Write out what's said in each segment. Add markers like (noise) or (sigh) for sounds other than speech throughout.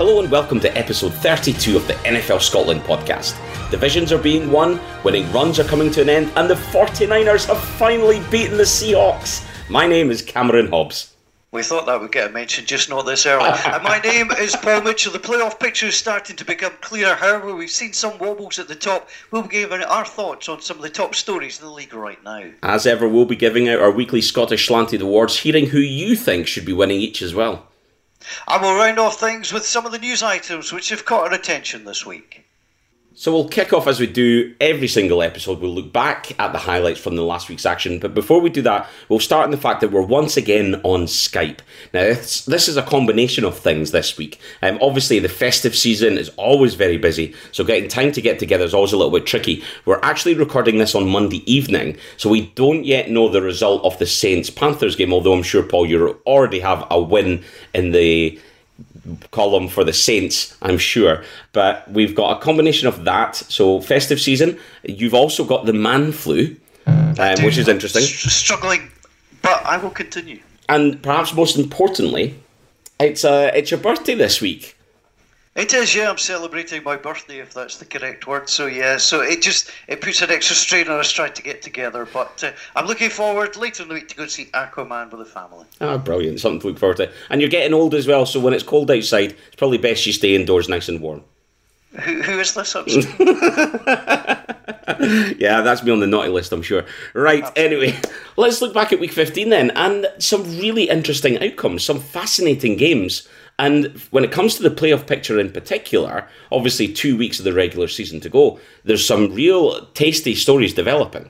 Hello and welcome to episode 32 of the NFL Scotland podcast. Divisions are being won, winning runs are coming to an end, and the 49ers have finally beaten the Seahawks. My name is Cameron Hobbs. We thought that would get a mention, just not this early. (laughs) and my name is Paul Mitchell. The playoff picture is starting to become clearer. However, we've seen some wobbles at the top. We'll be giving our thoughts on some of the top stories in the league right now. As ever, we'll be giving out our weekly Scottish Slanted Awards, hearing who you think should be winning each as well. And we'll round off things with some of the news items which have caught our attention this week. So we'll kick off as we do every single episode. We'll look back at the highlights from the last week's action. But before we do that, we'll start in the fact that we're once again on Skype. Now, this, this is a combination of things this week. Um, obviously, the festive season is always very busy, so getting time to get together is always a little bit tricky. We're actually recording this on Monday evening, so we don't yet know the result of the Saints Panthers game, although I'm sure, Paul, you already have a win in the column for the Saints, I'm sure. But we've got a combination of that. So festive season. You've also got the man flu, um, which is interesting. Struggling, but I will continue. And perhaps most importantly, it's uh, it's your birthday this week. It is, yeah. I'm celebrating my birthday, if that's the correct word. So yeah, so it just it puts an extra strain on us trying to get together. But uh, I'm looking forward later in the week to go see Aquaman with the family. Ah, brilliant! Something to look forward to. And you're getting old as well, so when it's cold outside, it's probably best you stay indoors, nice and warm. Who, who is this? (laughs) yeah, that's me on the naughty list, I'm sure. Right, anyway, let's look back at week 15 then, and some really interesting outcomes, some fascinating games. And when it comes to the playoff picture in particular, obviously two weeks of the regular season to go, there's some real tasty stories developing.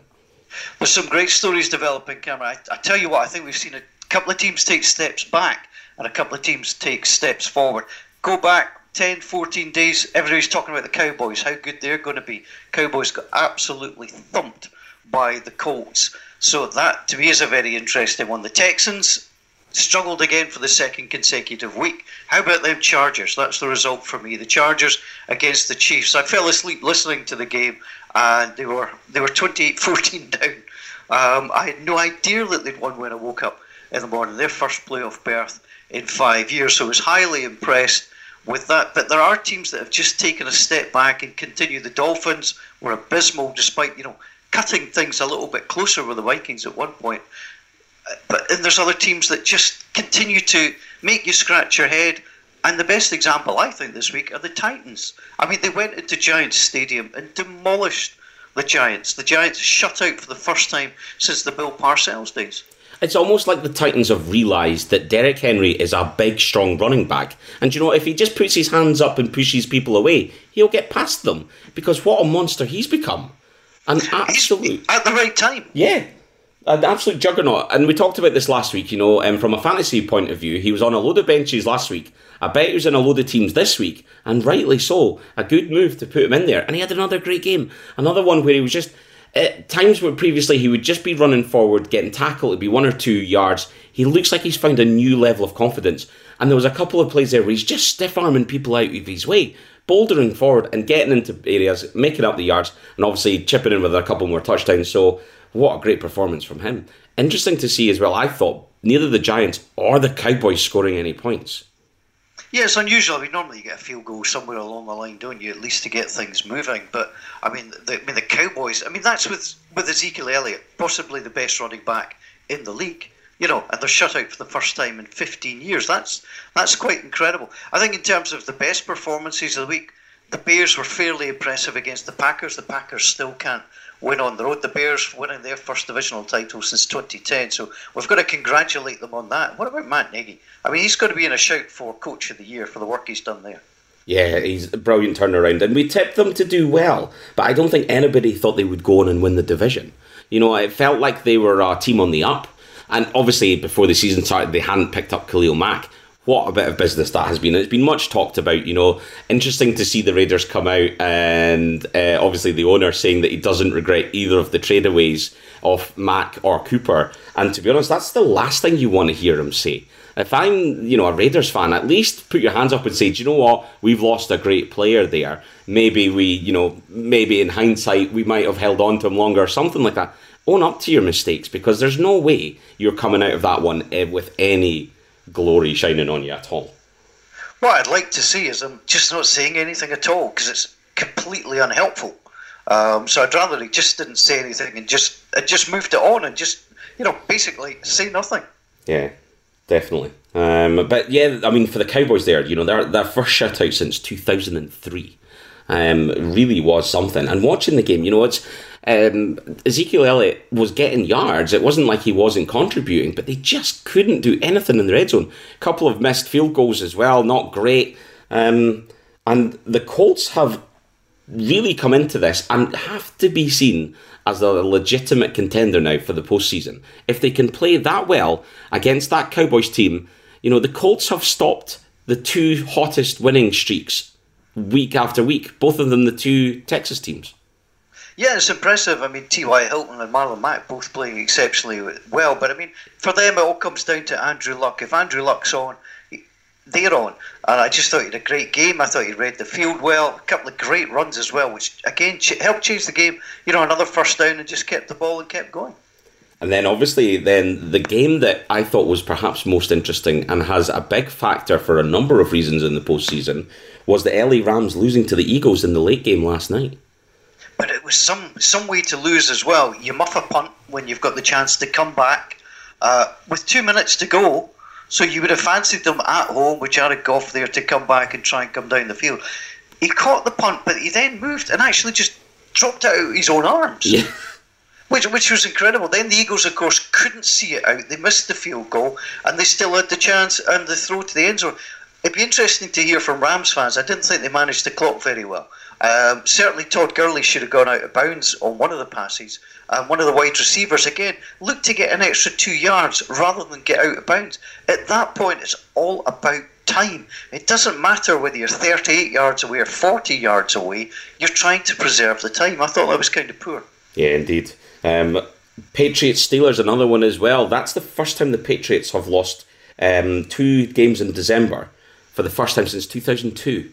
There's some great stories developing, Cameron. I, I tell you what, I think we've seen a couple of teams take steps back and a couple of teams take steps forward. Go back 10, 14 days, everybody's talking about the Cowboys, how good they're going to be. Cowboys got absolutely thumped by the Colts. So that, to me, is a very interesting one. The Texans struggled again for the second consecutive week. How about them Chargers? That's the result for me. The Chargers against the Chiefs. I fell asleep listening to the game, and they were they were 28-14 (laughs) down. Um, I had no idea that they'd won when I woke up in the morning. Their first playoff berth in five years. So I was highly impressed with that. But there are teams that have just taken a step back and continue. The Dolphins were abysmal, despite you know cutting things a little bit closer with the Vikings at one point but and there's other teams that just continue to make you scratch your head. And the best example, I think, this week are the Titans. I mean, they went into Giants Stadium and demolished the Giants. The Giants shut out for the first time since the Bill Parcells days. It's almost like the Titans have realised that Derrick Henry is a big, strong running back. And you know, if he just puts his hands up and pushes people away, he'll get past them. Because what a monster he's become. An (laughs) absolute. He's at the right time. Yeah an absolute juggernaut. And we talked about this last week, you know, and um, from a fantasy point of view, he was on a load of benches last week. I bet he was in a load of teams this week, and rightly so. A good move to put him in there. And he had another great game. Another one where he was just, at times where previously he would just be running forward, getting tackled, it'd be one or two yards. He looks like he's found a new level of confidence. And there was a couple of plays there where he's just stiff arming people out of his way, bouldering forward and getting into areas, making up the yards, and obviously chipping in with a couple more touchdowns. So what a great performance from him. Interesting to see as well, I thought, neither the Giants or the Cowboys scoring any points. Yeah, it's unusual. I mean, normally you get a field goal somewhere along the line, don't you? At least to get things moving. But I mean, the, I mean, the Cowboys. I mean, that's with with Ezekiel Elliott, possibly the best running back in the league. You know, and they're shut out for the first time in 15 years. That's that's quite incredible. I think in terms of the best performances of the week, the Bears were fairly impressive against the Packers. The Packers still can't win on the road. The Bears winning their first divisional title since 2010, so we've got to congratulate them on that. What about Matt Nagy? I mean, he's got to be in a shout for Coach of the Year for the work he's done there. Yeah, he's a brilliant turnaround, and we tipped them to do well, but I don't think anybody thought they would go on and win the division. You know, it felt like they were a team on the up, and obviously before the season started, they hadn't picked up Khalil Mack what a bit of business that has been. It's been much talked about, you know. Interesting to see the Raiders come out and uh, obviously the owner saying that he doesn't regret either of the tradeaways of Mac or Cooper. And to be honest, that's the last thing you want to hear him say. If I'm, you know, a Raiders fan, at least put your hands up and say, do you know what? We've lost a great player there. Maybe we, you know, maybe in hindsight we might have held on to him longer, or something like that. Own up to your mistakes because there's no way you're coming out of that one eh, with any glory shining on you at all. What I'd like to see is I'm just not saying anything at all because it's completely unhelpful. Um, so I'd rather he just didn't say anything and just uh, just moved it on and just you know basically say nothing. Yeah, definitely. Um, but yeah, I mean for the Cowboys there, you know, their their first shutout since two thousand and three. Um, really was something. And watching the game, you know, it's um, Ezekiel Elliott was getting yards. It wasn't like he wasn't contributing, but they just couldn't do anything in the red zone. A couple of missed field goals as well, not great. Um, and the Colts have really come into this and have to be seen as a legitimate contender now for the postseason. If they can play that well against that Cowboys team, you know, the Colts have stopped the two hottest winning streaks week after week, both of them the two Texas teams. Yeah, it's impressive. I mean, T.Y. Hilton and Marlon Mack both playing exceptionally well, but I mean, for them, it all comes down to Andrew Luck. If Andrew Luck's on, they're on. And I just thought he had a great game. I thought he read the field well. A couple of great runs as well, which again helped change the game. You know, another first down and just kept the ball and kept going. And then obviously, then the game that I thought was perhaps most interesting and has a big factor for a number of reasons in the postseason was the LA Rams losing to the Eagles in the late game last night. But it was some some way to lose as well. You muff a punt when you've got the chance to come back uh, with two minutes to go so you would have fancied them at home with Jared Goff there to come back and try and come down the field. He caught the punt, but he then moved and actually just dropped it out his own arms. Yeah. (laughs) Which, which was incredible. Then the Eagles, of course, couldn't see it out. They missed the field goal, and they still had the chance and the throw to the end zone. It'd be interesting to hear from Rams fans. I didn't think they managed the clock very well. Um, certainly, Todd Gurley should have gone out of bounds on one of the passes. And one of the wide receivers, again, looked to get an extra two yards rather than get out of bounds. At that point, it's all about time. It doesn't matter whether you're 38 yards away or 40 yards away, you're trying to preserve the time. I thought that was kind of poor. Yeah, indeed. Um, Patriots Steelers, another one as well. That's the first time the Patriots have lost um, two games in December for the first time since 2002.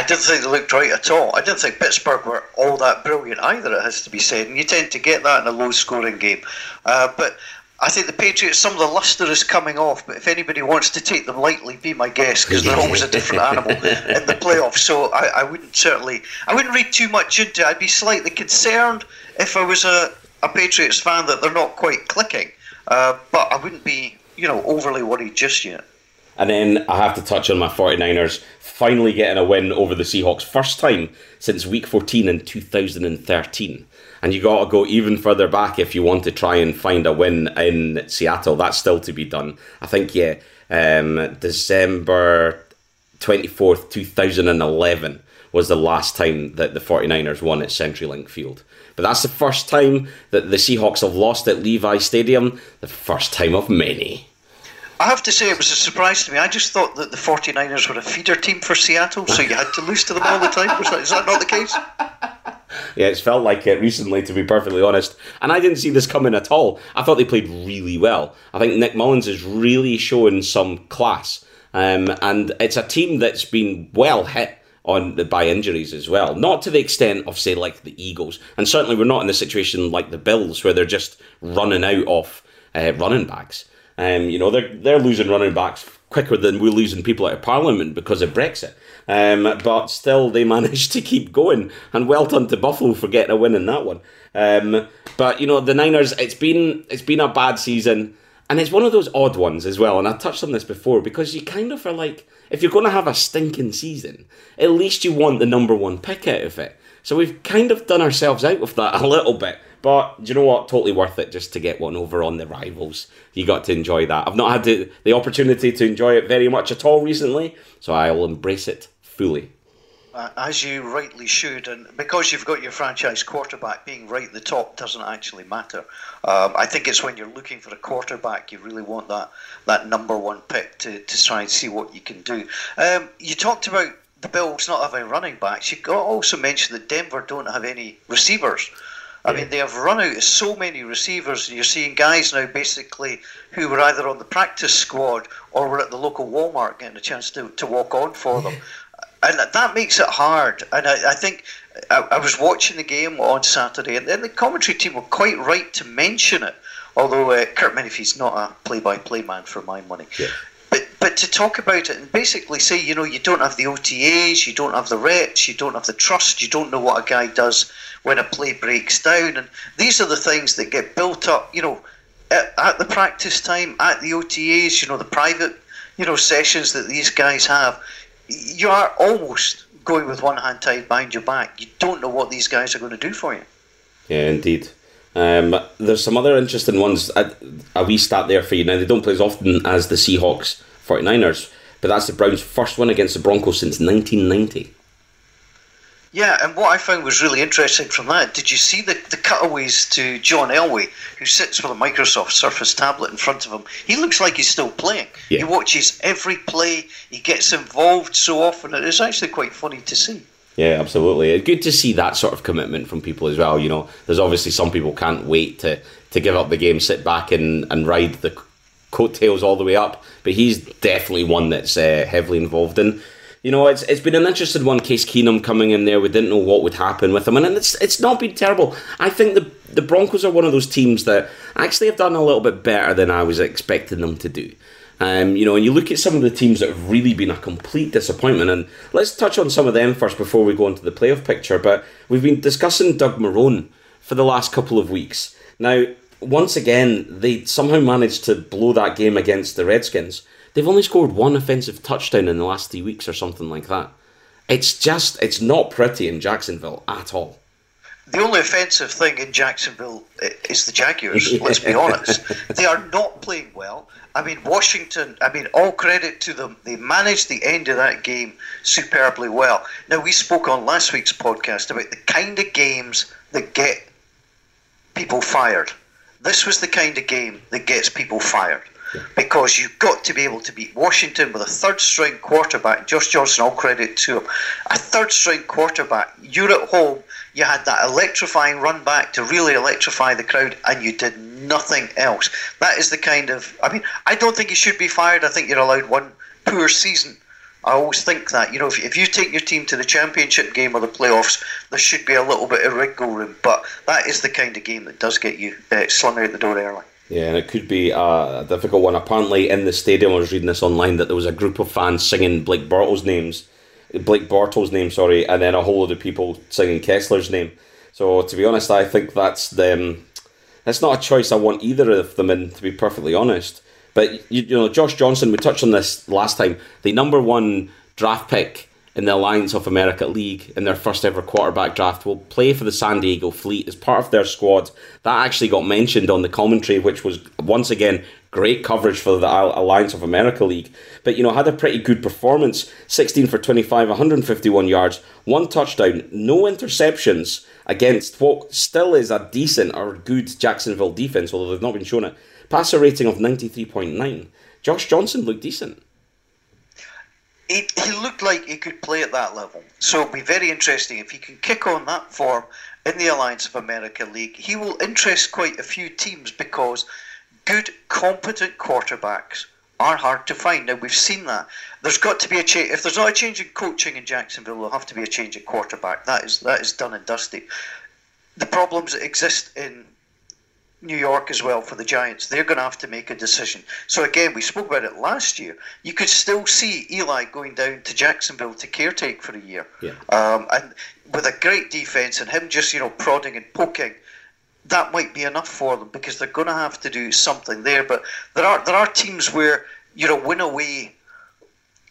I didn't think they looked right at all. I didn't think Pittsburgh were all that brilliant either, it has to be said. And you tend to get that in a low scoring game. Uh, but I think the Patriots, some of the luster is coming off, but if anybody wants to take them lightly, be my guest because they're always a different animal (laughs) in the playoffs. So I, I, wouldn't certainly, I wouldn't read too much into it. I'd be slightly concerned if I was a, a Patriots fan that they're not quite clicking, uh, but I wouldn't be, you know, overly worried just yet. And then I have to touch on my 49ers finally getting a win over the Seahawks. First time since week 14 in 2013. And you got to go even further back if you want to try and find a win in Seattle. That's still to be done. I think, yeah, um, December 24th, 2011 was the last time that the 49ers won at CenturyLink Field. But that's the first time that the Seahawks have lost at Levi Stadium, the first time of many. I have to say, it was a surprise to me. I just thought that the 49ers were a feeder team for Seattle, so you had to lose to them all the time. That, is that not the case? (laughs) Yeah, it's felt like it recently, to be perfectly honest. And I didn't see this coming at all. I thought they played really well. I think Nick Mullens is really showing some class. Um, and it's a team that's been well hit on by injuries as well. Not to the extent of say like the Eagles, and certainly we're not in a situation like the Bills where they're just running out of uh, running backs. Um, you know, they're they're losing running backs quicker than we're losing people out of Parliament because of Brexit. Um, but still, they (laughs) managed to keep going, and well done to Buffalo for getting a win in that one. Um, but you know, the Niners, it's been it's been a bad season, and it's one of those odd ones as well. And I touched on this before because you kind of are like, if you're going to have a stinking season, at least you want the number one pick out of it. So we've kind of done ourselves out with that (laughs) a little bit. But you know what? Totally worth it just to get one over on the rivals. You got to enjoy that. I've not had the, the opportunity to enjoy it very much at all recently, so I'll embrace it fully. Uh, as you rightly should, and because you've got your franchise quarterback being right at the top doesn't actually matter. Um, I think it's when you're looking for a quarterback you really want that that number one pick to, to try and see what you can do. Um, you talked about the Bills not having running backs. You also mentioned that Denver don't have any receivers. I mean, they have run out of so many receivers. And you're seeing guys now basically who were either on the practice squad or were at the local Walmart getting a chance to, to walk on for them. And that makes it hard. And I, I think I, I, was watching the game on Saturday, and then the commentary team were quite right to mention it. Although uh, Curt Menefee's not a play-by-play man for my money, yeah. But to talk about it and basically say, you know, you don't have the OTAs, you don't have the reps, you don't have the trust, you don't know what a guy does when a play breaks down, and these are the things that get built up, you know, at, at the practice time, at the OTAs, you know, the private, you know, sessions that these guys have. You are almost going with one hand tied behind your back. You don't know what these guys are going to do for you. Yeah, indeed. Um, there's some other interesting ones. A, a wee stat there for you. Now, they don't play as often as the Seahawks 49ers, but that's the Browns' first win against the Broncos since 1990. Yeah, and what I found was really interesting from that, did you see the, the cutaways to John Elway, who sits with a Microsoft Surface tablet in front of him? He looks like he's still playing. Yeah. He watches every play, he gets involved so often. It is actually quite funny to see. Yeah, absolutely. Good to see that sort of commitment from people as well. You know, there's obviously some people can't wait to, to give up the game, sit back and, and ride the coattails all the way up, but he's definitely one that's uh, heavily involved in you know, it's it's been an interesting one. Case Keenum coming in there, we didn't know what would happen with him, and it's it's not been terrible. I think the the Broncos are one of those teams that actually have done a little bit better than I was expecting them to do. Um, you know, and you look at some of the teams that have really been a complete disappointment, and let's touch on some of them first before we go into the playoff picture. But we've been discussing Doug Marrone for the last couple of weeks. Now, once again, they somehow managed to blow that game against the Redskins. They've only scored one offensive touchdown in the last three weeks or something like that. It's just, it's not pretty in Jacksonville at all. The only offensive thing in Jacksonville is the Jaguars, let's be honest. (laughs) They are not playing well. I mean, Washington, I mean, all credit to them. They managed the end of that game superbly well. Now, we spoke on last week's podcast about the kind of games that get people fired. This was the kind of game that gets people fired because you've got to be able to beat Washington with a third string quarterback. Josh Johnson, all credit to him. A third string quarterback. You're at home. You had that electrifying run back to really electrify the crowd, and you did nothing else. That is the kind of. I mean, I don't think you should be fired. I think you're allowed one poor season. I always think that you know if, if you take your team to the championship game or the playoffs, there should be a little bit of wriggle room. But that is the kind of game that does get you uh, slung out the door early. Yeah, and it could be a difficult one. Apparently, in the stadium, I was reading this online that there was a group of fans singing Blake Bortles' names, Blake Bortles' name, sorry, and then a whole lot of people singing Kessler's name. So, to be honest, I think that's them. That's not a choice I want either of them in, to be perfectly honest. But you, you know, Josh Johnson, we touched on this last time. The number one draft pick in the Alliance of America League in their first ever quarterback draft will play for the San Diego Fleet as part of their squad. That actually got mentioned on the commentary, which was once again great coverage for the Alliance of America League. But you know, had a pretty good performance 16 for 25, 151 yards, one touchdown, no interceptions against what still is a decent or good Jacksonville defense, although they've not been shown it. Passer rating of 93.9. Josh Johnson looked decent he, he looked like he could play at that level. So it'll be very interesting if he can kick on that form in the Alliance of America League. He will interest quite a few teams because good, competent quarterbacks are hard to find. Now we've seen that. There's got to be a change. If there's not a change in coaching in Jacksonville, there'll have to be a change at quarterback. That is that is done and dusted. The problems that exist in New York as well for the Giants. They're going to have to make a decision. So again, we spoke about it last year. You could still see Eli going down to Jacksonville to caretake for a year, yeah. um, and with a great defense and him just you know prodding and poking. That might be enough for them because they're going to have to do something there. But there are there are teams where you're a win away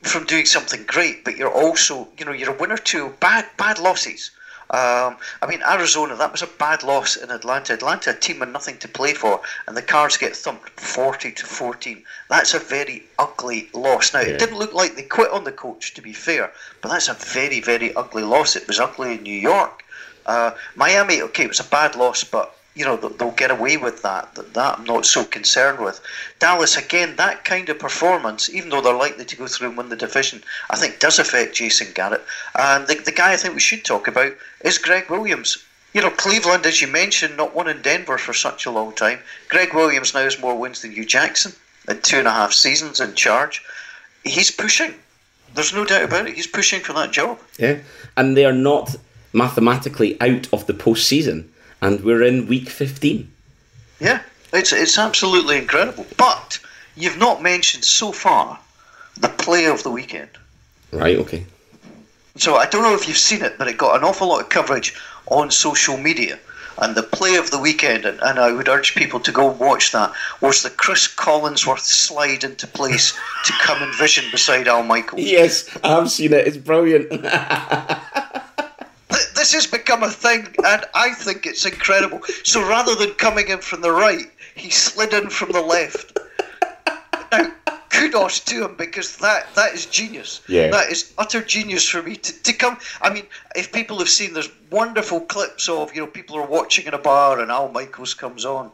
from doing something great, but you're also you know you're a winner or two bad bad losses um, I mean, Arizona, that was a bad loss in Atlanta. Atlanta, a team with nothing to play for, and the Cards get thumped 40 to 14. That's a very ugly loss. Now, yeah. it didn't look like they quit on the coach, to be fair, but that's a very, very ugly loss. It was ugly in New York. Uh, Miami, okay, it was a bad loss, but you know they'll get away with that. That I'm not so concerned with. Dallas again, that kind of performance, even though they're likely to go through and win the division, I think does affect Jason Garrett. And the, the guy I think we should talk about is Gregg Williams. You know, Cleveland, as you mentioned, not won in Denver for such a long time. Gregg Williams now has more wins than Hue Jackson in two and a half seasons in charge. He's pushing. There's no doubt about it. He's pushing for that job. Yeah, and they are not mathematically out of the postseason and we're in week 15. Yeah, it's, it's absolutely incredible. But you've not mentioned so far the play of the weekend. Right. Okay. So I don't know if you've seen it, but it got an awful lot of coverage on social media. And the play of the weekend, and, and I would urge people to go and watch that, was the Chris Collinsworth slide into place to come and vision beside Al Michaels. (laughs) Yes, I've seen it. It's brilliant. (laughs) this has become a thing, and I think it's incredible. So rather than coming in from the right, he slid in from the left. Now, kudos to him because that that is genius. Yeah. That is utter genius for me to, to come. I mean, if people have seen, there's wonderful clips of you know people are watching in a bar and Al Michaels comes on.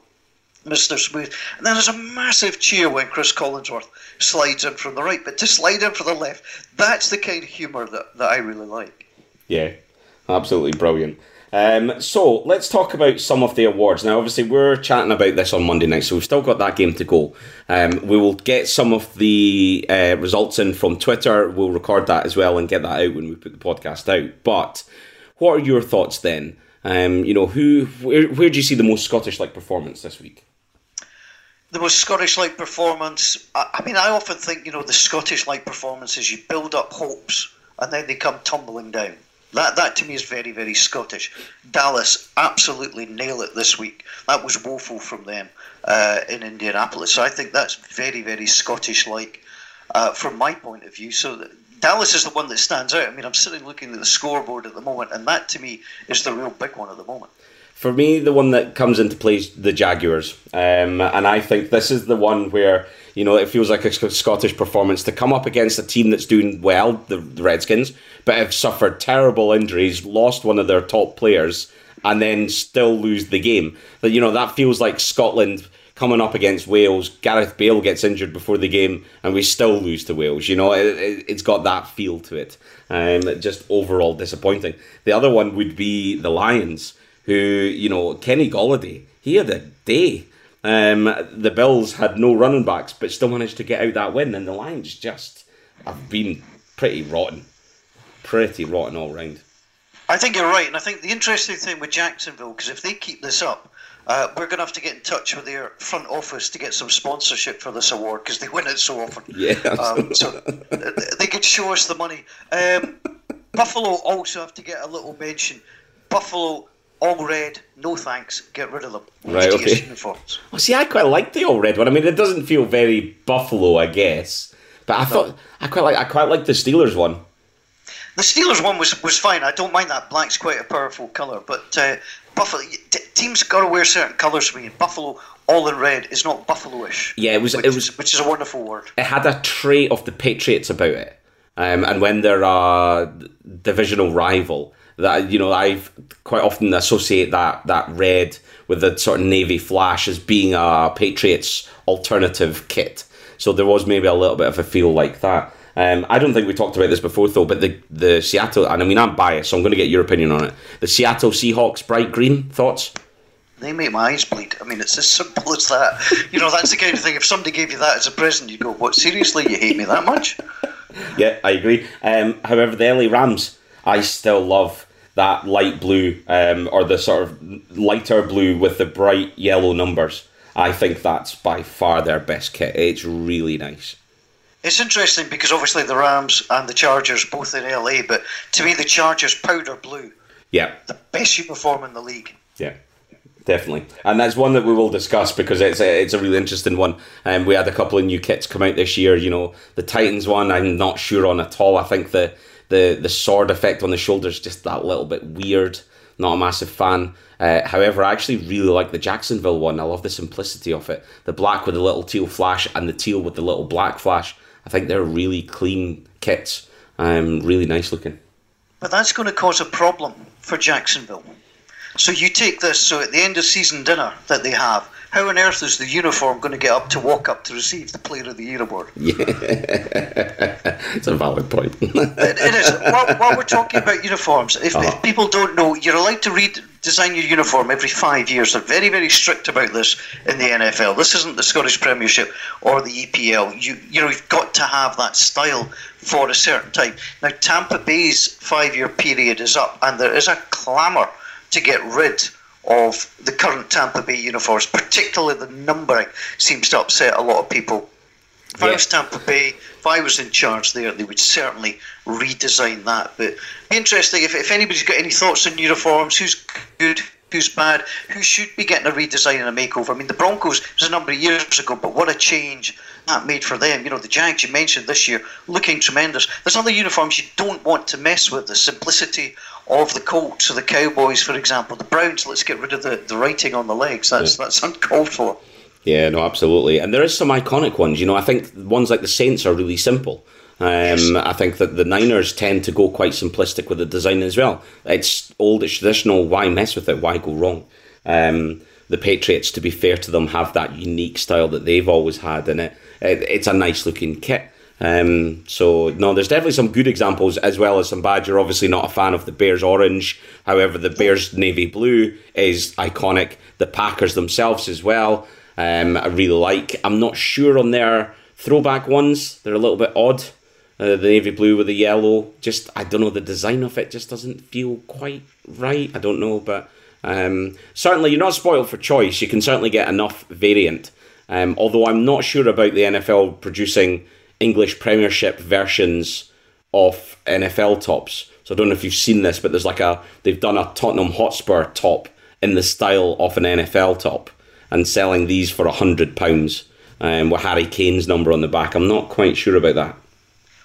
Mr. Smooth. And then there's a massive cheer when Chris Collinsworth slides in from the right. But to slide in from the left, that's the kind of humour that, that I really like. Yeah, absolutely brilliant. Um, so let's talk about some of the awards. Now, obviously, we're chatting about this on Monday night, so we've still got that game to go. Um, we will get some of the uh, results in from Twitter. We'll record that as well and get that out when we put the podcast out. But what are your thoughts then? Um, you know, who, where, where do you see the most Scottish-like performance this week? the most Scottish-like performance. I, mean, I often think you know the Scottish-like performances you build up hopes and then they come tumbling down. That, that to me is very, very Scottish. Dallas absolutely nail it this week. That was woeful from them uh, in Indianapolis. So I think that's very, very Scottish like uh, from my point of view. So Dallas is the one that stands out. I mean, I'm sitting looking at the scoreboard at the moment, and that to me is the real big one at the moment. For me, the one that comes into play is the Jaguars. Um, and I think this is the one where, you know, it feels like a Scottish performance to come up against a team that's doing well, the, Redskins, but have suffered terrible injuries, lost one of their top players, and then still lose the game. That you know, that feels like Scotland coming up against Wales. Gareth Bale gets injured before the game, and we still lose to Wales. You know, it, has got that feel to it. Um, just overall disappointing. The other one would be the Lions who, you know, Kenny Golladay, he had a day. Um, the Bills had no running backs, but still managed to get out that win, and the Lions just have been pretty rotten. Pretty rotten all round. I think you're right, and I think the interesting thing with Jacksonville, because if they keep this up, uh, we're going to have to get in touch with their front office to get some sponsorship for this award because they win it so often. (laughs) Yeah. Um, so they could show us the money. Um, Buffalo also have to get a little mention. Buffalo all red, no thanks, get rid of them. right, okay. Uniforms. Well, see, I quite like the all red one. I mean, it doesn't feel very Buffalo, I guess, but I no. thought I quite like I quite like the Steelers one. The Steelers one was was fine. I don't mind that. Black's quite a powerful colour, but uh, Buffalo t- teams got to wear certain colours for me. Buffalo all in red is not Buffalo-ish. Yeah, it was. Which, it was, which is a wonderful word. It had a trait of the Patriots about it, um, and when they're a divisional rival that you know I've quite often associate that that red with the sort of navy flash as being a Patriots alternative kit. So there was maybe a little bit of a feel like that. Um, I don't think we talked about this before though, but the the Seattle and I mean I'm biased, so I'm going to get your opinion on it. The Seattle Seahawks bright green thoughts. They make my eyes bleed. I mean, it's as simple as that. You know, that's the kind of thing. If somebody gave you that as a present, you'd go, "What? Seriously, you hate me that much?" yeah, I agree. Um, however, the LA Rams, I still love that light blue um, or the sort of lighter blue with the bright yellow numbers. I think that's by far their best kit. It's really nice. It's interesting because obviously the Rams and the Chargers both in LA, but to me the Chargers powder blue. Yeah. The best uniform in the league. Yeah. Definitely, and that's one that we will discuss because it's a, it's a really interesting one. And um, we had a couple of new kits come out this year. You know, the Titans one, I'm not sure on at all. I think the the the sword effect on the shoulders just that little bit weird. Not a massive fan. Uh, however, I actually really like the Jacksonville one. I love the simplicity of it. The black with the little teal flash and the teal with the little black flash. I think they're really clean kits. Um, really nice looking. But that's going to cause a problem for Jacksonville. So you take this. So at the end of season dinner that they have, how on earth is the uniform going to get up to walk up to receive the Player of the Year award? (laughs) Yeah, it's a valid point. it, it is. While, while, we're talking about uniforms, if, uh-huh. if, people don't know, you're allowed to read design your uniform every five years. They're very, very strict about this in the NFL. This isn't the Scottish Premiership or the EPL. You, you know, you've got to have that style for a certain time. Now, Tampa Bay's five-year period is up, and there is a clamour to get rid of the current Tampa Bay uniforms, particularly the numbering, seems to upset a lot of people If I was Tampa Bay, if I was in charge there, they would certainly redesign that. But interesting if, if anybody's got any thoughts on uniforms, who's good, who's bad, who should be getting a redesign and a makeover. I mean, the Broncos was a number of years ago, but what a change that made for them. You know, the Jags you mentioned this year looking tremendous. There's other uniforms you don't want to mess with. The simplicity of the Colts or the Cowboys, for example. The Browns, let's get rid of the, the writing on the legs. That's yeah. that's uncalled for. Yeah, no, absolutely. And there is some iconic ones. You know, I think ones like the Saints are really simple. Um, yes. I think that the Niners tend to go quite simplistic with the design as well. It's old, it's traditional. Why mess with it? Why go wrong? Um, the Patriots, to be fair to them, have that unique style that they've always had, and it, it it's a nice looking kit. Um, so no, there's definitely some good examples as well as some bad. You're obviously not a fan of the Bears orange. However, the Bears navy blue is iconic. The Packers themselves as well. Um, I really like. I'm not sure on their throwback ones. They're a little bit odd. Uh, the navy blue with the yellow. Just I don't know. The design of it just doesn't feel quite right. I don't know, but um, certainly you're not spoiled for choice. You can certainly get enough variant. Um, although I'm not sure about the NFL producing English Premiership versions of NFL tops. So I don't know if you've seen this, but there's like a they've done a Tottenham Hotspur top in the style of an NFL top and selling these for a hundred pounds um, with Harry Kane's number on the back. I'm not quite sure about that.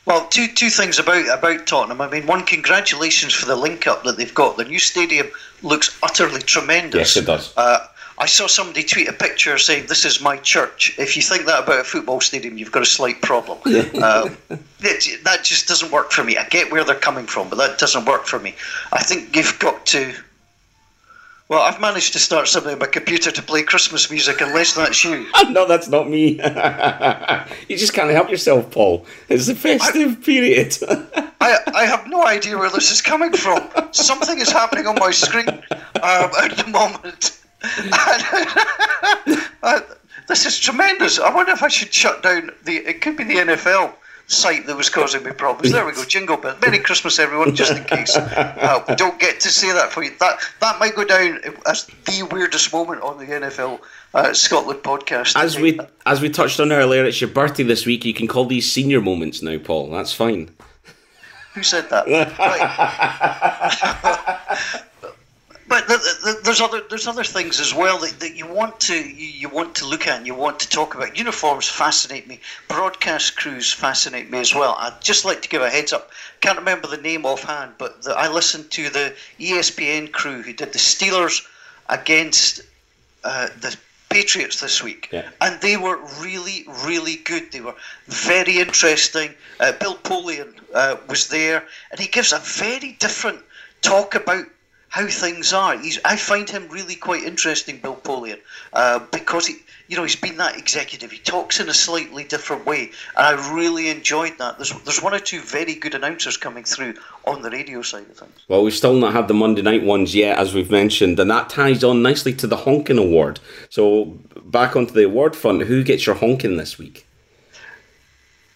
Well, two two things about about Tottenham. I mean, one, congratulations for the link up that they've got. The new stadium looks utterly tremendous. Yes, it does. Uh, I saw somebody tweet a picture saying, "This is my church." If you think that about a football stadium, you've got a slight problem. (laughs) um, it, that just doesn't work for me. I get where they're coming from, but that doesn't work for me. I think you've got to well, I've managed to start something on my computer to play Christmas music, unless that's you. (laughs) no, that's not me. (laughs) you just can't help yourself, Paul. It's the festive I, period. I, I have no idea where this is coming from. Something is happening on my screen um, at the moment. Uh, (laughs) this is tremendous. I wonder if I should shut down the. It could be the NFL site that was causing me problems. There we go, jingle bell. Merry Christmas, everyone, just in case (laughs) uh, we don't get to say that for you. That that might go down as the weirdest moment on the NFL uh, Scotland podcast. As we as we touched on earlier, it's your birthday this week. You can call these senior moments now, Paul. That's fine. Who said that? (laughs) But the, the, there's other there's other things as well that, that you want to you, you, want to look at and you want to talk about. Uniforms fascinate me. Broadcast crews fascinate me as well. I'd just like to give a heads up. Can't remember the name offhand, but the, I listened to the ESPN crew who did the Steelers against uh, the Patriots this week, yeah. and they were really, really good. They were very interesting. Uh, Bill Polian uh, was there, and he gives a very different talk about how things are. He's, I find him really quite interesting, Bill Polian, uh, because he, you know, he's been that executive. He talks in a slightly different way, and I really enjoyed that. There's there's one or two very good announcers coming through on the radio side of things. Well, we've still not had the Monday night ones yet, as we've mentioned, and that ties on nicely to the honking award. So back onto the award front, who gets your honking this week?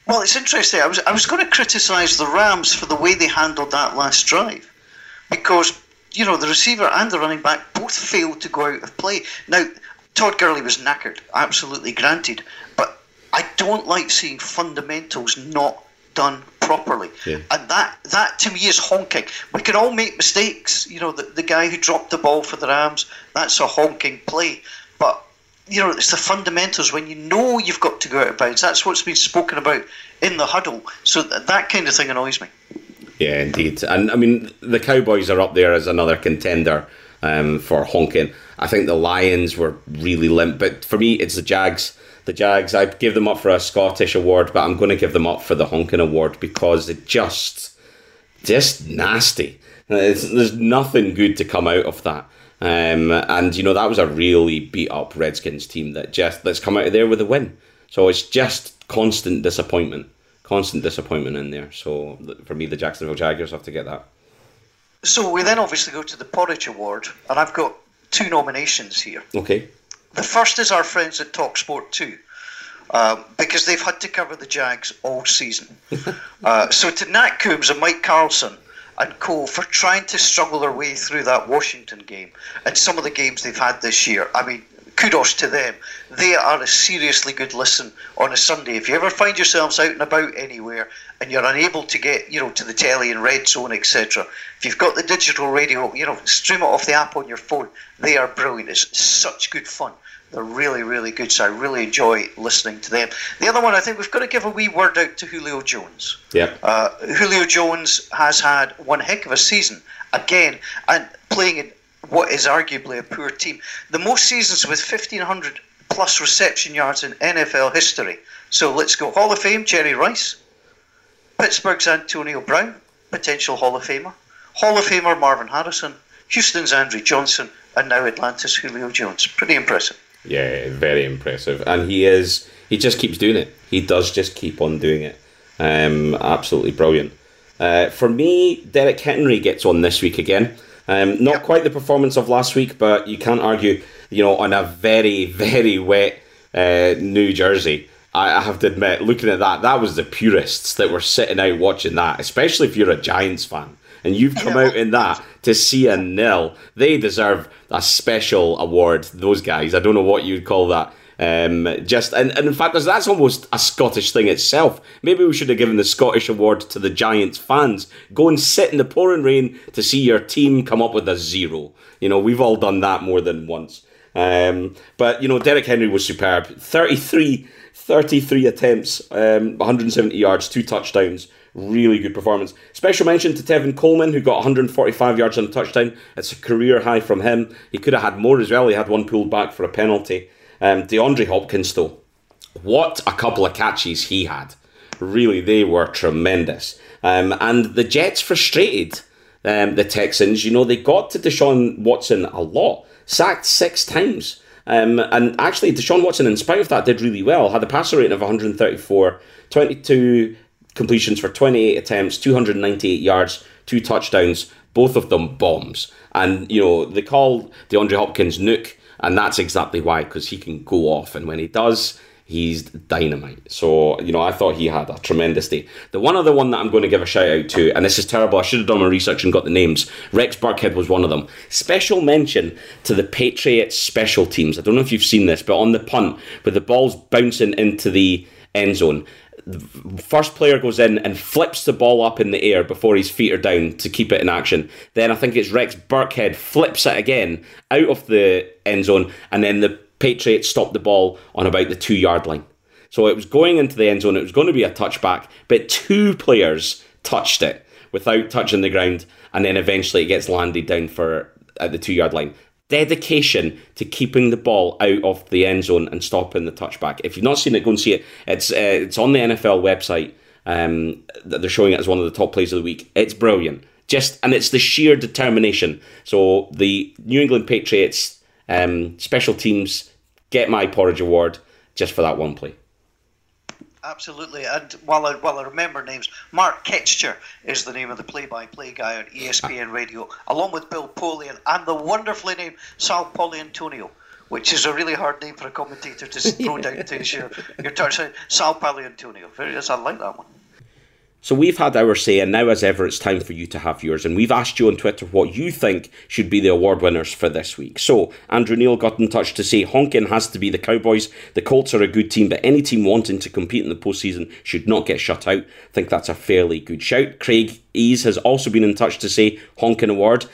Well, it's interesting. I was I was going to criticise the Rams for the way they handled that last drive, because you know, the receiver and the running back both failed to go out of play. Now, Todd Gurley was knackered, absolutely granted, but I don't like seeing fundamentals not done properly. Yeah. And that that to me is honking. We can all make mistakes. You know, the, the guy who dropped the ball for the Rams, that's a honking play. But you know, it's the fundamentals when you know you've got to go out of bounds. That's what's been spoken about in the huddle. So that, that kind of thing annoys me. Yeah, indeed. And I mean, the Cowboys are up there as another contender um, for honking. I think the Lions were really limp, but for me, it's the Jags. The Jags, I give them up for a Scottish award, but I'm going to give them up for the honking award because it just, just nasty. It's, there's nothing good to come out of that. Um, and you know that was a really beat up Redskins team that just that's come out of there with a win. So it's just constant disappointment constant disappointment in there. So for me, the Jacksonville Jaguars have to get that. So we then obviously go to the Porridge Award, and I've got two nominations here. Okay. The first is our friends at Talksport 2. Um, because they've had to cover the Jags all season. (laughs) uh, so to Nat Coombs and Mike Carlson and co for trying to struggle their way through that Washington game and some of the games they've had this year. I mean, kudos to them. They are a seriously good listen on a Sunday. If you ever find yourselves out and about anywhere and you're unable to get, you know, to the telly and red zone, etc., if you've got the digital radio, you know, stream it off the app on your phone. They are brilliant. It's such good fun. They're really, really good. So I really enjoy listening to them. The other one, I think we've got to give a wee word out to Julio Jones. Yeah. Uh, Julio Jones has had one heck of a season again, and playing in what is arguably a poor team. The most seasons with 1,500 plus reception yards in NFL history. So let's go. Hall of Fame, Jerry Rice. Pittsburgh's Antonio Brown, potential Hall of Famer. Hall of Famer Marvin Harrison. Houston's Andre Johnson. And now Atlanta's Julio Jones. Pretty impressive. Yeah, very impressive. And he is, he just keeps doing it. He does just keep on doing it. Um, absolutely brilliant. Uh, for me, Derrick Henry gets on this week again. Um, not yep. quite the performance of last week, but you can't argue, you know, on a very, very wet uh, New Jersey. I have to admit, looking at that, that was the purists that were sitting out watching that, especially if you're a Giants fan and you've come out in that to see a nil. They deserve a special award. Those guys. I don't know what you'd call that. Um, just and, and in fact, that's almost a Scottish thing itself. Maybe we should have given the Scottish award to the Giants fans. Go and sit in the pouring rain to see your team come up with a zero. You know, we've all done that more than once. Um, but you know, Derrick Henry was superb. 33, 33 attempts, um, 170 yards, two touchdowns. Really good performance. Special mention to Tevin Coleman, who got 145 yards on a touchdown. It's a career high from him. He could have had more as well. He had one pulled back for a penalty. Um, DeAndre Hopkins, though, what a couple of catches he had. Really, they were tremendous. Um, and the Jets frustrated um, the Texans. You know, they got to Deshaun Watson a lot, sacked six times. Um, and actually, Deshaun Watson, in spite of that, did really well. Had a passer rating of 134, 22 completions for 28 attempts, 298 yards, two touchdowns, both of them bombs. And, you know, they call DeAndre Hopkins Nuke, and that's exactly why, because he can go off. And when he does, he's dynamite. So, you know, I thought he had a tremendous day. The one other one that I'm going to give a shout out to, and this is terrible, I should have done my research and got the names. Rex Burkhead was one of them. Special mention to the Patriots special teams. I don't know if you've seen this, but on the punt, with the ball's bouncing into the end zone, first player goes in and flips the ball up in the air before his feet are down to keep it in action. Then I think it's Rex Burkhead flips it again out of the end zone, and then the Patriots stop the ball on about the two yard line. So it was going into the end zone, it was going to be a touchback, but two players touched it without touching the ground, and then eventually it gets landed down for at the two yard line dedication to keeping the ball out of the end zone and stopping the touchback. If you've not seen it, go and see it. It's uh, it's on the NFL website. Um, they're showing it as one of the top plays of the week. It's brilliant. Just and it's the sheer determination. So the New England Patriots um, special teams get my porridge award just for that one play. Absolutely, and while I, while I remember names, Marc Kestecher is the name of the play-by-play guy on ESPN Radio, along with Bill Polian and the wonderfully named Sal Paolantonio, which is a really hard name for a commentator to throw (laughs) down to your your turn. Sal Paolantonio, very I like that one. So we've had our say, and now as ever, it's time for you to have yours. And we've asked you on Twitter what you think should be the award winners for this week. So Andrew Neil got in touch to say Honkin has to be the Cowboys. The Colts are a good team, but any team wanting to compete in the postseason should not get shut out. I think that's a fairly good shout. Craig Ease has also been in touch to say Honkin award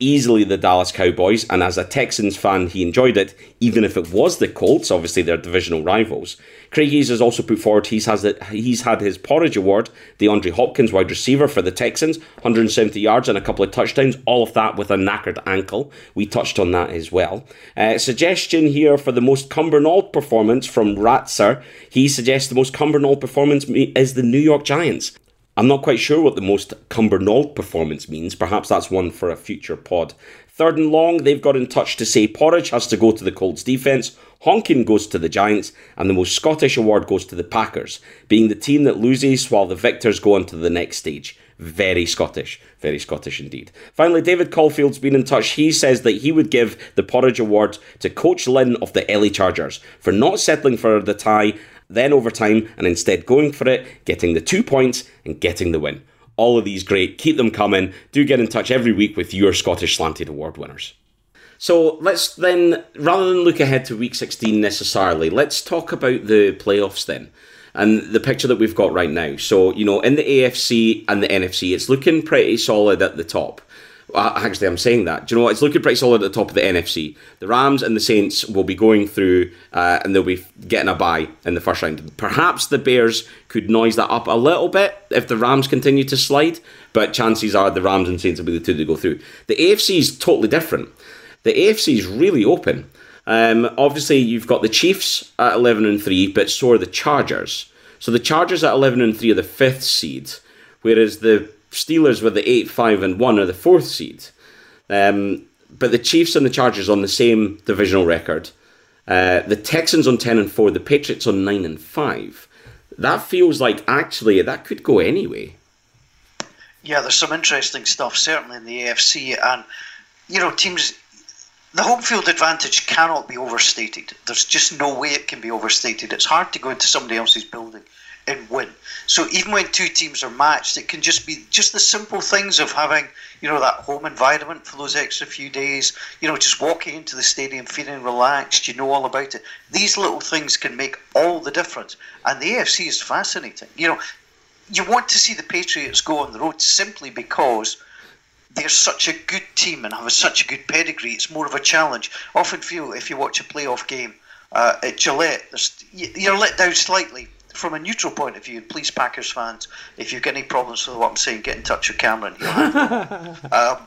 easily the Dallas Cowboys, and as a Texans fan, he enjoyed it, even if it was the Colts. Obviously, they're divisional rivals. Craig Hayes has also put forward he's has it, he's had his Porridge Award, DeAndre Hopkins, wide receiver for the Texans, 170 yards and a couple of touchdowns. All of that with a knackered ankle. We touched on that as well. Uh, suggestion here for the most Cumbernauld performance from Ratzer. He suggests the most Cumbernauld performance is the New York Giants. I'm not quite sure what the most Cumbernauld performance means. Perhaps that's one for a future pod. Third and long, they've got in touch to say Porridge has to go to the Colts defence, Honkin goes to the Giants, and the most Scottish award goes to the Packers, being the team that loses while the victors go on to the next stage. Very Scottish. Very Scottish indeed. Finally, David Caulfield's been in touch. He says that he would give the Porridge Award to Coach Lynn of the LA Chargers for not settling for the tie then overtime, and instead going for it, getting the two points, and getting the win. All of these great. Keep them coming. Do get in touch every week with your Scottish Slanted Award winners. So let's then, rather than look ahead to week 16 necessarily, let's talk about the playoffs then and the picture that we've got right now. So, you know, in the AFC and the NFC, it's looking pretty solid at the top. Actually, I'm saying that. Do you know what? It's looking pretty solid at the top of the NFC. The Rams and the Saints will be going through uh, and they'll be getting a bye in the first round. Perhaps the Bears could noise that up a little bit if the Rams continue to slide, but chances are the Rams and Saints will be the two to go through. The AFC is totally different. The AFC is really open. Um, obviously, you've got the Chiefs at 11 and 3, but so are the Chargers. So the Chargers at 11 and 3 are the fifth seed, whereas the Steelers with the 8, 5 and 1 are the fourth seed. Um, but the Chiefs and the Chargers on the same divisional record. Uh, the Texans on 10 and 4, the Patriots on 9 and 5. That feels like actually that could go anyway. Yeah, there's some interesting stuff, certainly in the AFC. And, you know, teams the home field advantage cannot be overstated. There's just no way it can be overstated. It's hard to go into somebody else's building and win. So even when two teams are matched, it can just be just the simple things of having, you know, that home environment for those extra few days, you know, just walking into the stadium feeling relaxed, you know all about it. These little things can make all the difference. And the AFC is fascinating. You know, you want to see the Patriots go on the road simply because they're such a good team and have such a good pedigree. It's more of a challenge. Often feel if you watch a playoff game uh, at Gillette, you're let down slightly from a neutral point of view. Please, Packers fans, if you've got any problems with what I'm saying, get in touch with Cameron. (laughs) um,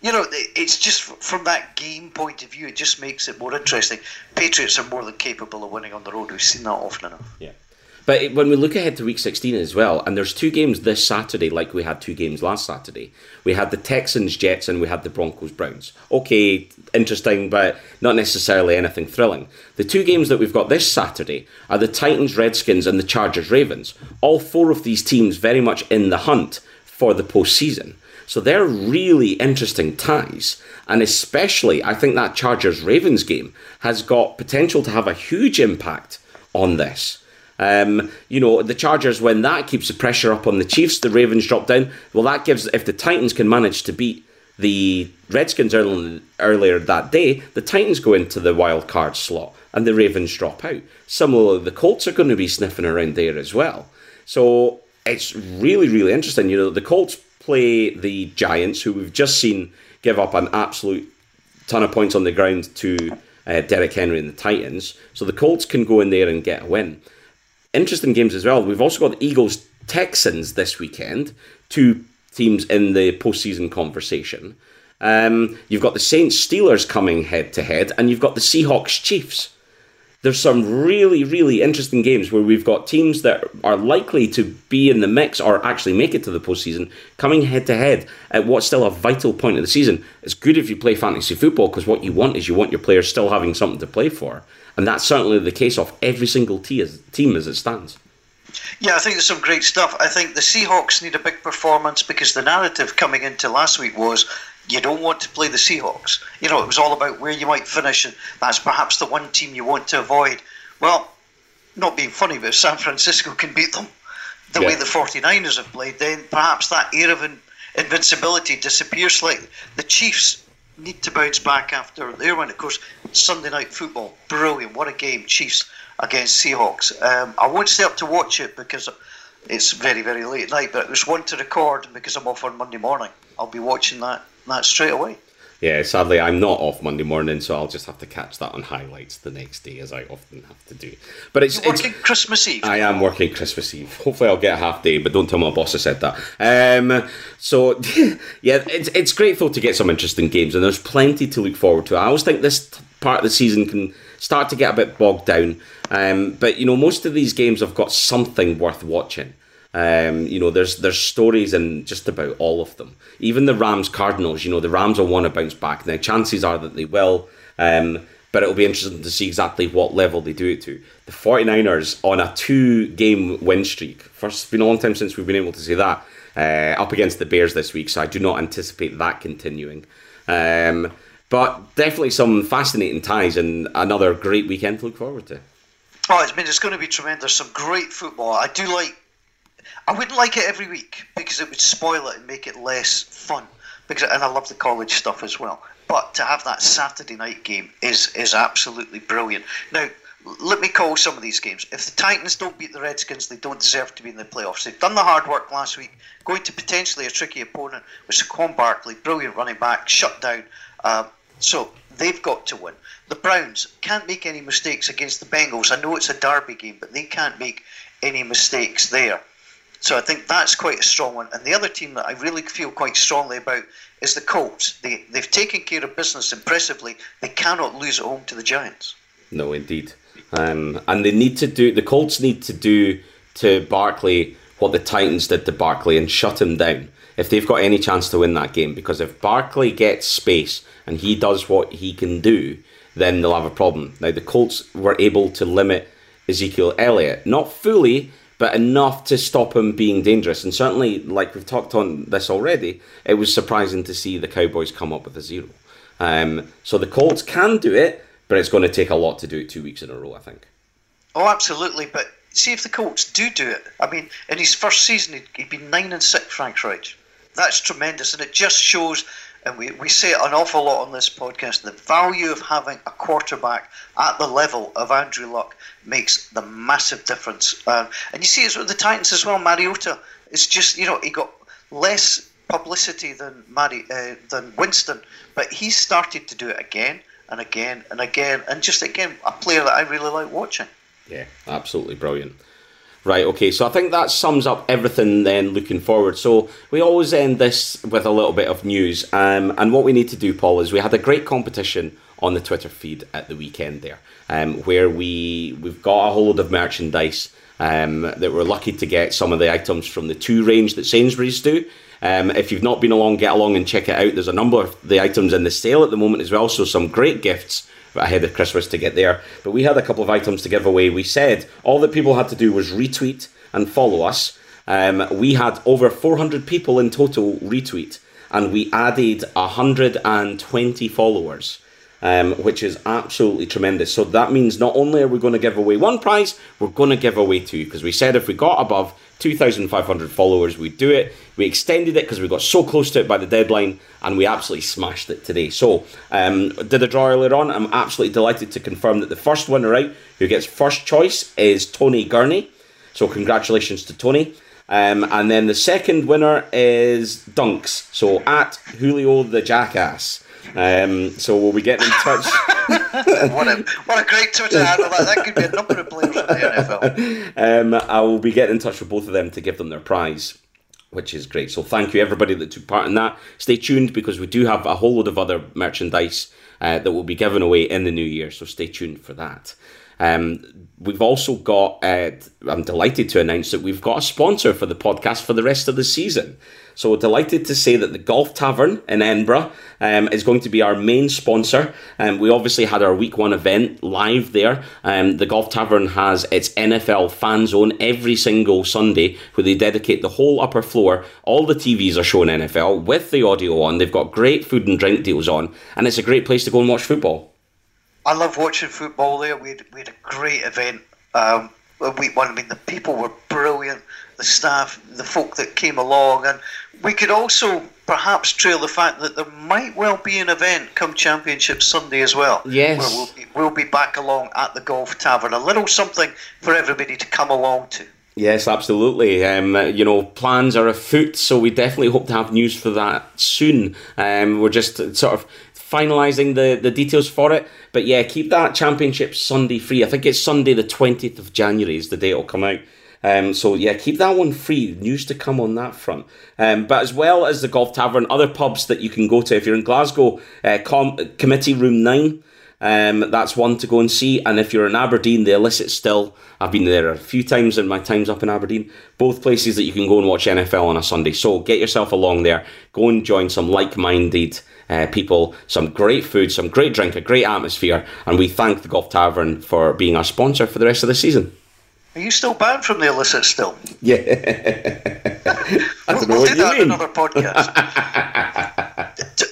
you know, it's just from that game point of view, it just makes it more interesting. Patriots are more than capable of winning on the road. We've seen that often enough. Yeah. But when we look ahead to week 16 as well, and there's two games this Saturday, like we had two games last Saturday. We had the Texans Jets and we had the Broncos Browns. Okay, interesting, but not necessarily anything thrilling. The two games that we've got this Saturday are the Titans Redskins and the Chargers Ravens. All four of these teams very much in the hunt for the postseason. So they're really interesting ties. And especially, I think that Chargers Ravens game has got potential to have a huge impact on this. Um, you know, the Chargers, when that keeps the pressure up on the Chiefs, the Ravens drop down. Well, that gives, if the Titans can manage to beat the Redskins early, earlier that day, the Titans go into the wild card slot and the Ravens drop out. Similarly, the Colts are going to be sniffing around there as well. So it's really, really interesting. You know, the Colts play the Giants, who we've just seen give up an absolute ton of points on the ground to uh, Derrick Henry and the Titans. So the Colts can go in there and get a win interesting games as well. We've also got Eagles Texans this weekend, two teams in the postseason conversation. Um, you've got the Saints Steelers coming head to head, and you've got the Seahawks Chiefs. There's some really, really interesting games where we've got teams that are likely to be in the mix or actually make it to the postseason coming head to head at what's still a vital point of the season. It's good if you play fantasy football because what you want is you want your players still having something to play for. And that's certainly the case of every single team as it stands. Yeah, I think there's some great stuff. I think the Seahawks need a big performance because the narrative coming into last week was you don't want to play the Seahawks. You know, it was all about where you might finish, and that's perhaps the one team you want to avoid. Well, not being funny, but if San Francisco can beat them the yeah. way the 49ers have played, then perhaps that air of invincibility disappears slightly. The Chiefs need to bounce back after their win. Of course, Sunday night football, brilliant. What a game, Chiefs against Seahawks. Um, I won't stay up to watch it because it's very, very late at night, but it was one to record because I'm off on Monday morning. I'll be watching that, that straight away. Yeah, sadly, I'm not off Monday morning, so I'll just have to catch that on highlights the next day, as I often have to do. But it's You're working it's, Christmas Eve. I am working Christmas Eve. Hopefully, I'll get a half day, but don't tell my boss I said that. Um, so, (laughs) yeah, it's it's great though to get some interesting games, and there's plenty to look forward to. I always think this part of the season can start to get a bit bogged down, um, but you know, most of these games have got something worth watching. Um, you know, there's there's stories in just about all of them. Even the Rams Cardinals, you know, the Rams will want to bounce back. Now, chances are that they will, um, but it'll be interesting to see exactly what level they do it to. The 49ers on a two game win streak. First, it's been a long time since we've been able to see that. Uh, up against the Bears this week, so I do not anticipate that continuing. Um, but definitely some fascinating ties and another great weekend to look forward to. Oh, it's been it's going to be tremendous. Some great football. I do like I wouldn't like it every week because it would spoil it and make it less fun. Because and I love the college stuff as well. but to have that Saturday night game is is absolutely brilliant. Now, let me call some of these games. If the Titans don't beat the Redskins, they don't deserve to be in the playoffs. They've done the hard work last week, going to potentially a tricky opponent with Saquon Barkley, brilliant running back, shut down. Um, so they've got to win. The Browns can't make any mistakes against the Bengals. I know it's a derby game, but they can't make any mistakes there. So I think that's quite a strong one. And the other team that I really feel quite strongly about is the Colts. They, they've taken care of business impressively. They cannot lose at home to the Giants. No, indeed. Um, and they need to do, the Colts need to do to Barkley what the Titans did to Barkley and shut him down if they've got any chance to win that game. Because if Barkley gets space and he does what he can do, then they'll have a problem. Now, the Colts were able to limit Ezekiel Elliott, not fully, but enough to stop him being dangerous. And certainly, like we've talked on this already, it was surprising to see the Cowboys come up with a zero. Um, so the Colts can do it, but it's going to take a lot to do it two weeks in a row, I think. Oh, absolutely. But see if the Colts do do it. I mean, in his first season, he'd, he'd been nine and six, Frank Reich. That's tremendous, and it just shows. And we, we say it an awful lot on this podcast the value of having a quarterback at the level of Andrew Luck makes the massive difference. Um, and you see it with the Titans as well. Mariota is just, you know, he got less publicity than Mari, uh, than Winston, but he started to do it again and again and again, and just again a player that I really like watching. Yeah, absolutely brilliant. Right, okay, so I think that sums up everything then looking forward. So we always end this with a little bit of news. Um, and what we need to do, Paul, is we had a great competition on the Twitter feed at the weekend there, um, where we, we've got a whole load of merchandise um, that we're lucky to get some of the items from the Tu range that Sainsbury's do. Um, if you've not been along, get along and check it out. There's a number of the items in the sale at the moment as well, so some great gifts ahead of Christmas to get there. But we had a couple of items to give away. We said all that people had to do was retweet and follow us. Um, we had over 400 people in total retweet, and we added 120 followers. Um, which is absolutely tremendous. So that means not only are we going to give away one prize, we're going to give away two because we said if we got above 2,500 followers, we'd do it. We extended it because we got so close to it by the deadline and we absolutely smashed it today. So, um, did a draw earlier on. I'm absolutely delighted to confirm that the first winner out, who gets first choice, is Tony Gurney. So, congratulations to Tony. Um, and then the second winner is Dunks. So, at Julio the Jackass. Um, so we'll be getting in touch. (laughs) what, a, what a great Twitter handle! That, that could be a number of players in the NFL. Um, I will be getting in touch with both of them to give them their prize which is great. So thank you everybody that took part in that. Stay tuned because we do have a whole load of other merchandise uh, that will be given away in the new year. So stay tuned for that. Um, we've also got, uh, I'm delighted to announce that we've got a sponsor for the podcast for the rest of the season. So we're delighted to say that the Golf Tavern in Edinburgh um, is going to be our main sponsor. Um, we obviously had our week one event live there. Um, the Golf Tavern has its NFL fan zone every single Sunday where they dedicate the whole upper floor. All the TVs are showing NFL with the audio on. They've got great food and drink deals on, and it's a great place to go and watch football. I love watching football there. We had, we had a great event. Um, week one, I mean, the people were brilliant, the staff, the folk that came along, and we could also perhaps trail the fact that there might well be an event come Championship Sunday as well. Yes. Where we'll be, we'll be back along at the Golf Tavern. A little something for everybody to come along to. Yes, absolutely. Um, you know, plans are afoot, so we definitely hope to have news for that soon. Um, we're just sort of finalising the, the details for it. But yeah, keep that championship Sunday free. I think it's Sunday the 20th of January is the day it'll come out. Um, so yeah, keep that one free. News to come on that front. Um, but as well as the Golf Tavern, other pubs that you can go to if you're in Glasgow, uh, Com- Committee Room 9. Um, that's one to go and see. And if you're in Aberdeen, the Illicit Still. I've been there a few times in my times up in Aberdeen. Both places that you can go and watch NFL on a Sunday. So get yourself along there. Go and join some like-minded uh, people, some great food, some great drink, a great atmosphere. And we thank the Golf Tavern for being our sponsor for the rest of the season. Are you still banned from the illicit still? Yeah. (laughs) I don't we'll, know we'll do that mean. in another podcast. (laughs)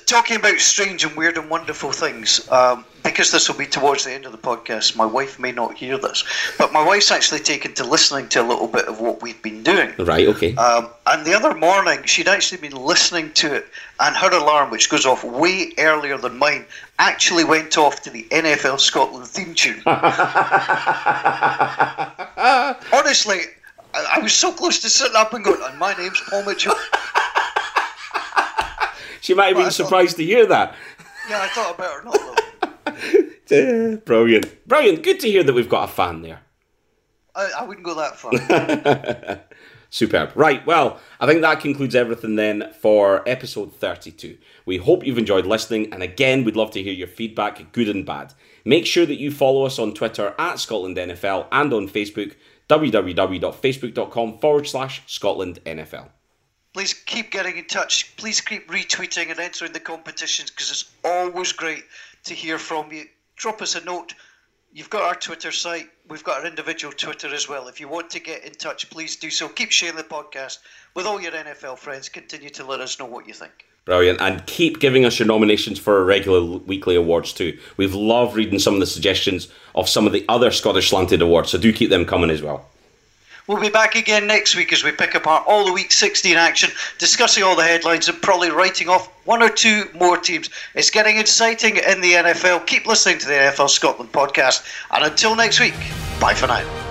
talking about strange and weird and wonderful things, um, because this will be towards the end of the podcast, my wife may not hear this, but my wife's actually taken to listening to a little bit of what we've been doing. Right, okay. Um, and the other morning, she'd actually been listening to it, and her alarm, which goes off way earlier than mine, actually went off to the NFL Scotland theme tune. (laughs) Honestly, I, I was so close to sitting up and going, and my name's Paul Mitchell. She might have Well, been I thought- surprised to hear that. Yeah, I thought about better not, though. Brilliant. Brilliant. Good to hear that we've got a fan there. I, I wouldn't go that far. (laughs) Superb. Right, well, I think that concludes everything then for episode 32. We hope you've enjoyed listening, and again, we'd love to hear your feedback, good and bad. Make sure that you follow us on Twitter at Scotland NFL and on Facebook, www.facebook.com forward slash Scotland NFL. Please keep getting in touch. Please keep retweeting and entering the competitions because it's always great to hear from you. Drop us a note. You've got our Twitter site. We've got our individual Twitter as well. If you want to get in touch, please do so. Keep sharing the podcast with all your NFL friends. Continue to let us know what you think. Brilliant. And keep giving us your nominations for our regular weekly awards too. We've loved reading some of the suggestions of some of the other Scottish Slanted awards, so do keep them coming as well. We'll be back again next week as we pick apart all the week 16 action, discussing all the headlines and probably writing off one or two more teams. It's getting exciting in the NFL. Keep listening to the NFL Scotland podcast. And until next week, bye for now.